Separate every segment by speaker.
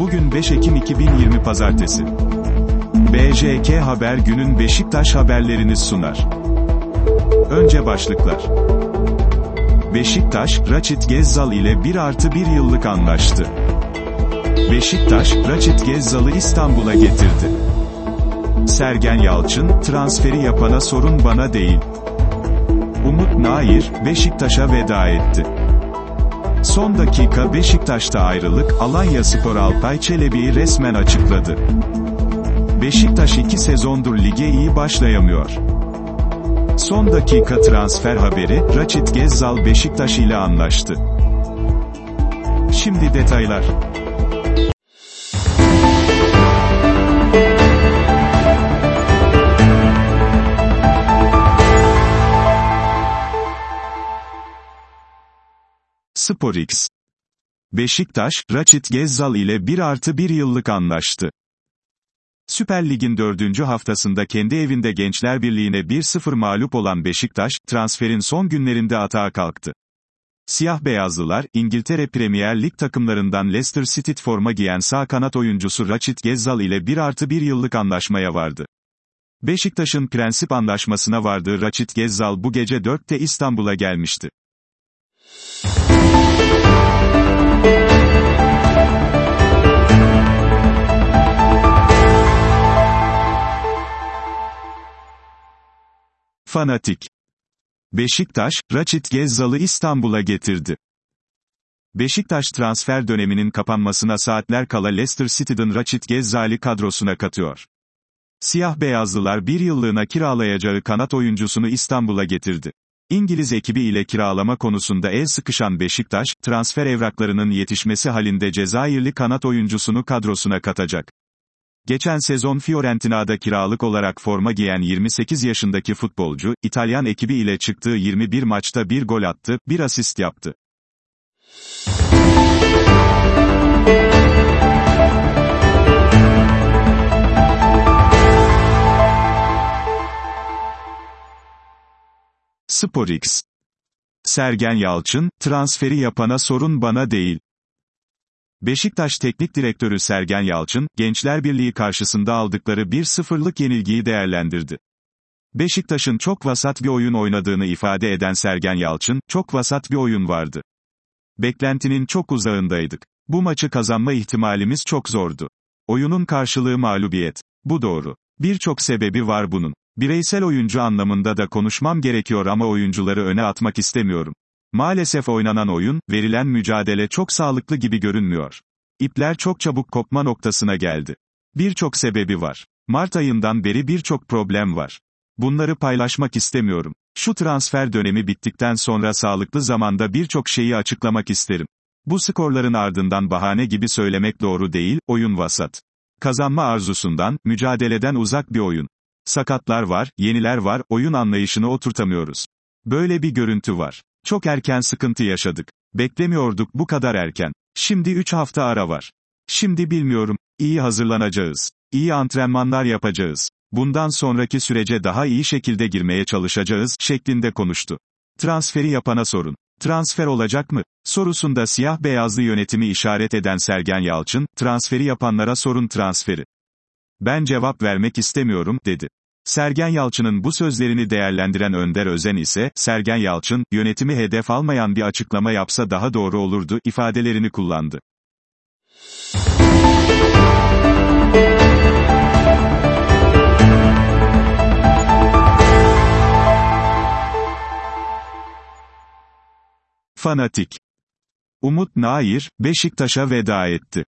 Speaker 1: Bugün 5 Ekim 2020 Pazartesi. BJK Haber günün Beşiktaş haberlerini sunar. Önce başlıklar. Beşiktaş, Raçit Gezzal ile 1 artı 1 yıllık anlaştı. Beşiktaş, Raçit Gezzal'ı İstanbul'a getirdi. Sergen Yalçın, transferi yapana sorun bana değil. Umut Nair, Beşiktaş'a veda etti. Son dakika Beşiktaş'ta ayrılık, Alanya Spor Alpay Çelebi'yi resmen açıkladı. Beşiktaş 2 sezondur lige iyi başlayamıyor. Son dakika transfer haberi, Raçit Gezzal Beşiktaş ile anlaştı. Şimdi detaylar. SporX Beşiktaş, Raçit Gezzal ile 1 artı 1 yıllık anlaştı. Süper Lig'in dördüncü haftasında kendi evinde Gençler Birliği'ne 1-0 mağlup olan Beşiktaş, transferin son günlerinde atağa kalktı. Siyah beyazlılar, İngiltere Premier Lig takımlarından Leicester City forma giyen sağ kanat oyuncusu Raçit Gezzal ile 1 artı 1 yıllık anlaşmaya vardı. Beşiktaş'ın prensip anlaşmasına vardığı Raçit Gezzal bu gece 4'te İstanbul'a gelmişti. Fanatik Beşiktaş, Raçit Gezzal'ı İstanbul'a getirdi. Beşiktaş transfer döneminin kapanmasına saatler kala Leicester City'den Raçit Gezzal'i kadrosuna katıyor. Siyah beyazlılar bir yıllığına kiralayacağı kanat oyuncusunu İstanbul'a getirdi. İngiliz ekibi ile kiralama konusunda el sıkışan Beşiktaş, transfer evraklarının yetişmesi halinde Cezayirli kanat oyuncusunu kadrosuna katacak. Geçen sezon Fiorentina'da kiralık olarak forma giyen 28 yaşındaki futbolcu, İtalyan ekibi ile çıktığı 21 maçta bir gol attı, bir asist yaptı. SporX Sergen Yalçın, transferi yapana sorun bana değil. Beşiktaş Teknik Direktörü Sergen Yalçın, Gençler Birliği karşısında aldıkları 1-0'lık yenilgiyi değerlendirdi. Beşiktaş'ın çok vasat bir oyun oynadığını ifade eden Sergen Yalçın, çok vasat bir oyun vardı. Beklentinin çok uzağındaydık. Bu maçı kazanma ihtimalimiz çok zordu. Oyunun karşılığı mağlubiyet. Bu doğru. Birçok sebebi var bunun. Bireysel oyuncu anlamında da konuşmam gerekiyor ama oyuncuları öne atmak istemiyorum. Maalesef oynanan oyun, verilen mücadele çok sağlıklı gibi görünmüyor. İpler çok çabuk kopma noktasına geldi. Birçok sebebi var. Mart ayından beri birçok problem var. Bunları paylaşmak istemiyorum. Şu transfer dönemi bittikten sonra sağlıklı zamanda birçok şeyi açıklamak isterim. Bu skorların ardından bahane gibi söylemek doğru değil, oyun vasat. Kazanma arzusundan, mücadeleden uzak bir oyun. Sakatlar var, yeniler var, oyun anlayışını oturtamıyoruz. Böyle bir görüntü var. Çok erken sıkıntı yaşadık. Beklemiyorduk bu kadar erken. Şimdi 3 hafta ara var. Şimdi bilmiyorum, iyi hazırlanacağız. İyi antrenmanlar yapacağız. Bundan sonraki sürece daha iyi şekilde girmeye çalışacağız, şeklinde konuştu. Transferi yapana sorun. Transfer olacak mı? Sorusunda siyah beyazlı yönetimi işaret eden Sergen Yalçın, transferi yapanlara sorun transferi. Ben cevap vermek istemiyorum, dedi. Sergen Yalçın'ın bu sözlerini değerlendiren Önder Özen ise, Sergen Yalçın, yönetimi hedef almayan bir açıklama yapsa daha doğru olurdu, ifadelerini kullandı. Fanatik Umut Nair, Beşiktaş'a veda etti.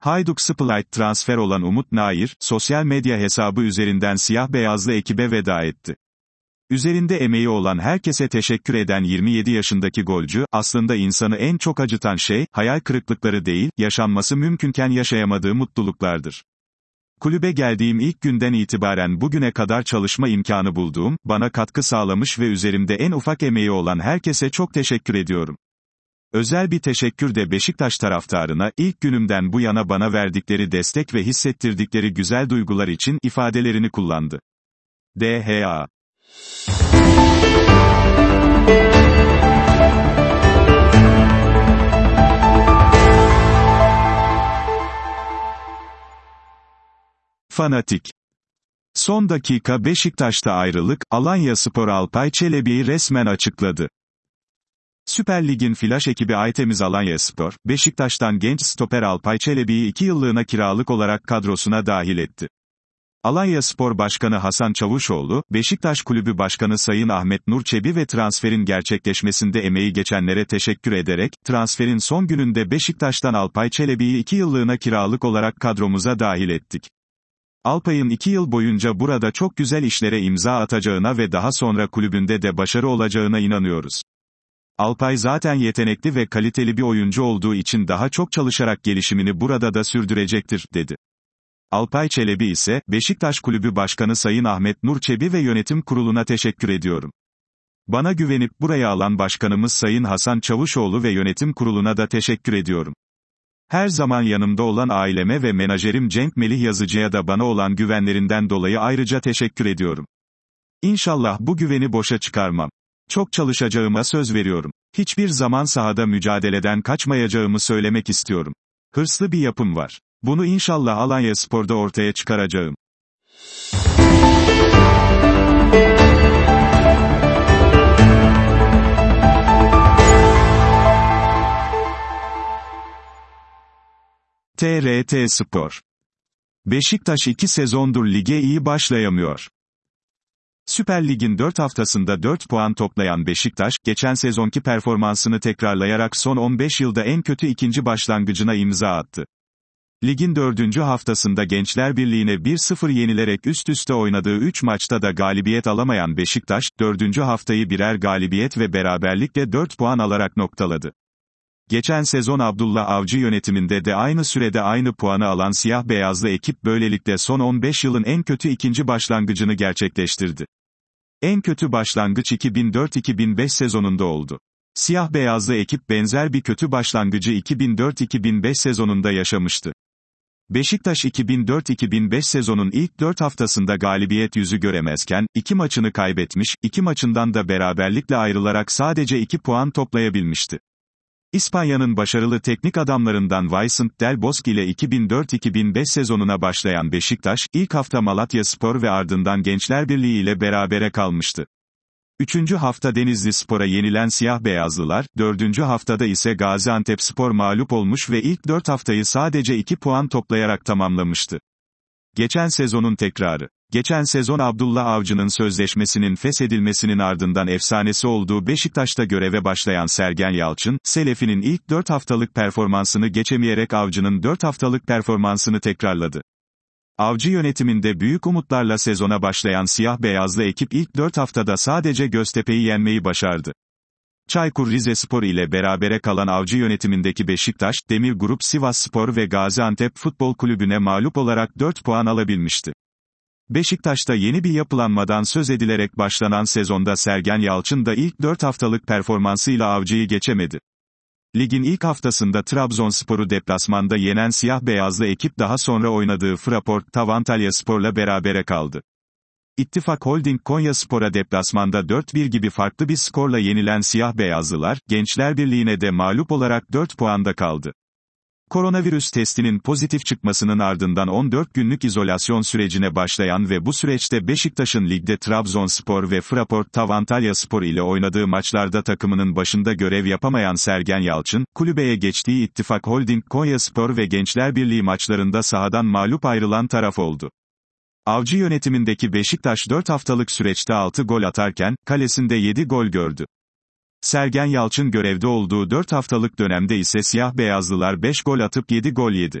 Speaker 1: Hayduk Split transfer olan Umut Nair, sosyal medya hesabı üzerinden siyah beyazlı ekibe veda etti. Üzerinde emeği olan herkese teşekkür eden 27 yaşındaki golcü, aslında insanı en çok acıtan şey, hayal kırıklıkları değil, yaşanması mümkünken yaşayamadığı mutluluklardır. Kulübe geldiğim ilk günden itibaren bugüne kadar çalışma imkanı bulduğum, bana katkı sağlamış ve üzerimde en ufak emeği olan herkese çok teşekkür ediyorum. Özel bir teşekkür de Beşiktaş taraftarına ilk günümden bu yana bana verdikleri destek ve hissettirdikleri güzel duygular için ifadelerini kullandı. DHA Fanatik Son dakika Beşiktaş'ta ayrılık, Alanya Spor Alpay Çelebi'yi resmen açıkladı. Süper Lig'in flash ekibi Aytemiz Alanya Spor, Beşiktaş'tan genç stoper Alpay Çelebi'yi iki yıllığına kiralık olarak kadrosuna dahil etti. Alanya Spor Başkanı Hasan Çavuşoğlu, Beşiktaş Kulübü Başkanı Sayın Ahmet Nur Çebi ve transferin gerçekleşmesinde emeği geçenlere teşekkür ederek, transferin son gününde Beşiktaş'tan Alpay Çelebi'yi iki yıllığına kiralık olarak kadromuza dahil ettik. Alpay'ın iki yıl boyunca burada çok güzel işlere imza atacağına ve daha sonra kulübünde de başarı olacağına inanıyoruz. Alpay zaten yetenekli ve kaliteli bir oyuncu olduğu için daha çok çalışarak gelişimini burada da sürdürecektir, dedi. Alpay Çelebi ise, Beşiktaş Kulübü Başkanı Sayın Ahmet Nur Çebi ve yönetim kuruluna teşekkür ediyorum. Bana güvenip buraya alan başkanımız Sayın Hasan Çavuşoğlu ve yönetim kuruluna da teşekkür ediyorum. Her zaman yanımda olan aileme ve menajerim Cenk Melih Yazıcı'ya da bana olan güvenlerinden dolayı ayrıca teşekkür ediyorum. İnşallah bu güveni boşa çıkarmam. Çok çalışacağıma söz veriyorum. Hiçbir zaman sahada mücadeleden kaçmayacağımı söylemek istiyorum. Hırslı bir yapım var. Bunu inşallah Alanya Spor'da ortaya çıkaracağım. TRT Spor Beşiktaş iki sezondur lige iyi başlayamıyor. Süper Lig'in 4 haftasında 4 puan toplayan Beşiktaş, geçen sezonki performansını tekrarlayarak son 15 yılda en kötü ikinci başlangıcına imza attı. Ligin dördüncü haftasında Gençler Birliği'ne 1-0 yenilerek üst üste oynadığı 3 maçta da galibiyet alamayan Beşiktaş, dördüncü haftayı birer galibiyet ve beraberlikle 4 puan alarak noktaladı. Geçen sezon Abdullah Avcı yönetiminde de aynı sürede aynı puanı alan siyah beyazlı ekip böylelikle son 15 yılın en kötü ikinci başlangıcını gerçekleştirdi. En kötü başlangıç 2004-2005 sezonunda oldu. Siyah beyazlı ekip benzer bir kötü başlangıcı 2004-2005 sezonunda yaşamıştı. Beşiktaş 2004-2005 sezonun ilk 4 haftasında galibiyet yüzü göremezken, 2 maçını kaybetmiş, 2 maçından da beraberlikle ayrılarak sadece 2 puan toplayabilmişti. İspanya'nın başarılı teknik adamlarından Vicent Del Bosque ile 2004-2005 sezonuna başlayan Beşiktaş, ilk hafta Malatya Spor ve ardından Gençler Birliği ile berabere kalmıştı. Üçüncü hafta Denizli Spor'a yenilen siyah beyazlılar, dördüncü haftada ise Gaziantep Spor mağlup olmuş ve ilk dört haftayı sadece iki puan toplayarak tamamlamıştı. Geçen sezonun tekrarı. Geçen sezon Abdullah Avcı'nın sözleşmesinin feshedilmesinin ardından efsanesi olduğu Beşiktaş'ta göreve başlayan Sergen Yalçın, Selefi'nin ilk 4 haftalık performansını geçemeyerek Avcı'nın 4 haftalık performansını tekrarladı. Avcı yönetiminde büyük umutlarla sezona başlayan siyah-beyazlı ekip ilk 4 haftada sadece Göztepe'yi yenmeyi başardı. Çaykur Rizespor ile berabere kalan avcı yönetimindeki Beşiktaş, Demir Grup Sivas Spor ve Gaziantep Futbol Kulübü'ne mağlup olarak 4 puan alabilmişti. Beşiktaş'ta yeni bir yapılanmadan söz edilerek başlanan sezonda Sergen Yalçın da ilk 4 haftalık performansıyla avcıyı geçemedi. Ligin ilk haftasında Trabzonspor'u deplasmanda yenen siyah-beyazlı ekip daha sonra oynadığı Fraport Tavantalya Spor'la berabere kaldı. İttifak Holding Konya Spor'a deplasmanda 4-1 gibi farklı bir skorla yenilen siyah-beyazlılar, Gençler Birliği'ne de mağlup olarak 4 puanda kaldı. Koronavirüs testinin pozitif çıkmasının ardından 14 günlük izolasyon sürecine başlayan ve bu süreçte Beşiktaş'ın ligde Trabzonspor ve Fraport Tavantalya Spor ile oynadığı maçlarda takımının başında görev yapamayan Sergen Yalçın, kulübeye geçtiği İttifak Holding Konya Spor ve Gençler Birliği maçlarında sahadan mağlup ayrılan taraf oldu. Avcı yönetimindeki Beşiktaş 4 haftalık süreçte 6 gol atarken, kalesinde 7 gol gördü. Sergen Yalçın görevde olduğu 4 haftalık dönemde ise siyah-beyazlılar 5 gol atıp 7 gol yedi.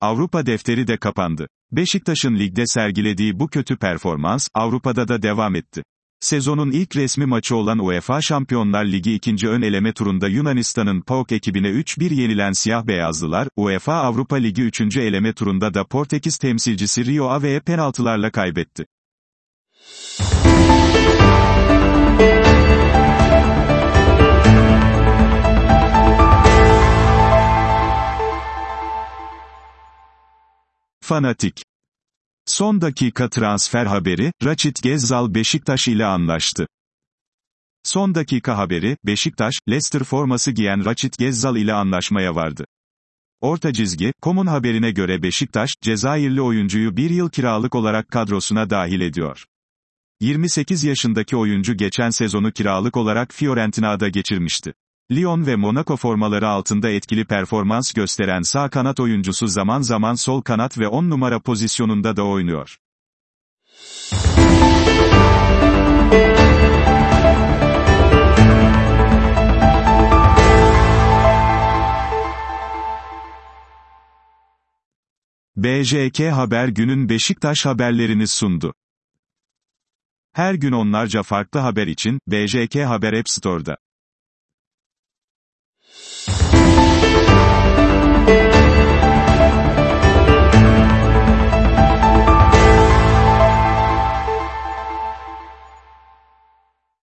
Speaker 1: Avrupa defteri de kapandı. Beşiktaş'ın ligde sergilediği bu kötü performans, Avrupa'da da devam etti. Sezonun ilk resmi maçı olan UEFA Şampiyonlar Ligi ikinci ön eleme turunda Yunanistan'ın PAOK ekibine 3-1 yenilen siyah-beyazlılar, UEFA Avrupa Ligi 3. eleme turunda da Portekiz temsilcisi Rio Ave'ye penaltılarla kaybetti. Fanatik. Son dakika transfer haberi, Raçit Gezzal Beşiktaş ile anlaştı. Son dakika haberi, Beşiktaş, Leicester forması giyen Raçit Gezzal ile anlaşmaya vardı. Orta çizgi, Kom'un haberine göre Beşiktaş, Cezayirli oyuncuyu bir yıl kiralık olarak kadrosuna dahil ediyor. 28 yaşındaki oyuncu geçen sezonu kiralık olarak Fiorentina'da geçirmişti. Lyon ve Monaco formaları altında etkili performans gösteren sağ kanat oyuncusu zaman zaman sol kanat ve 10 numara pozisyonunda da oynuyor. BJK Haber günün Beşiktaş haberlerini sundu. Her gün onlarca farklı haber için BJK Haber App Store'da.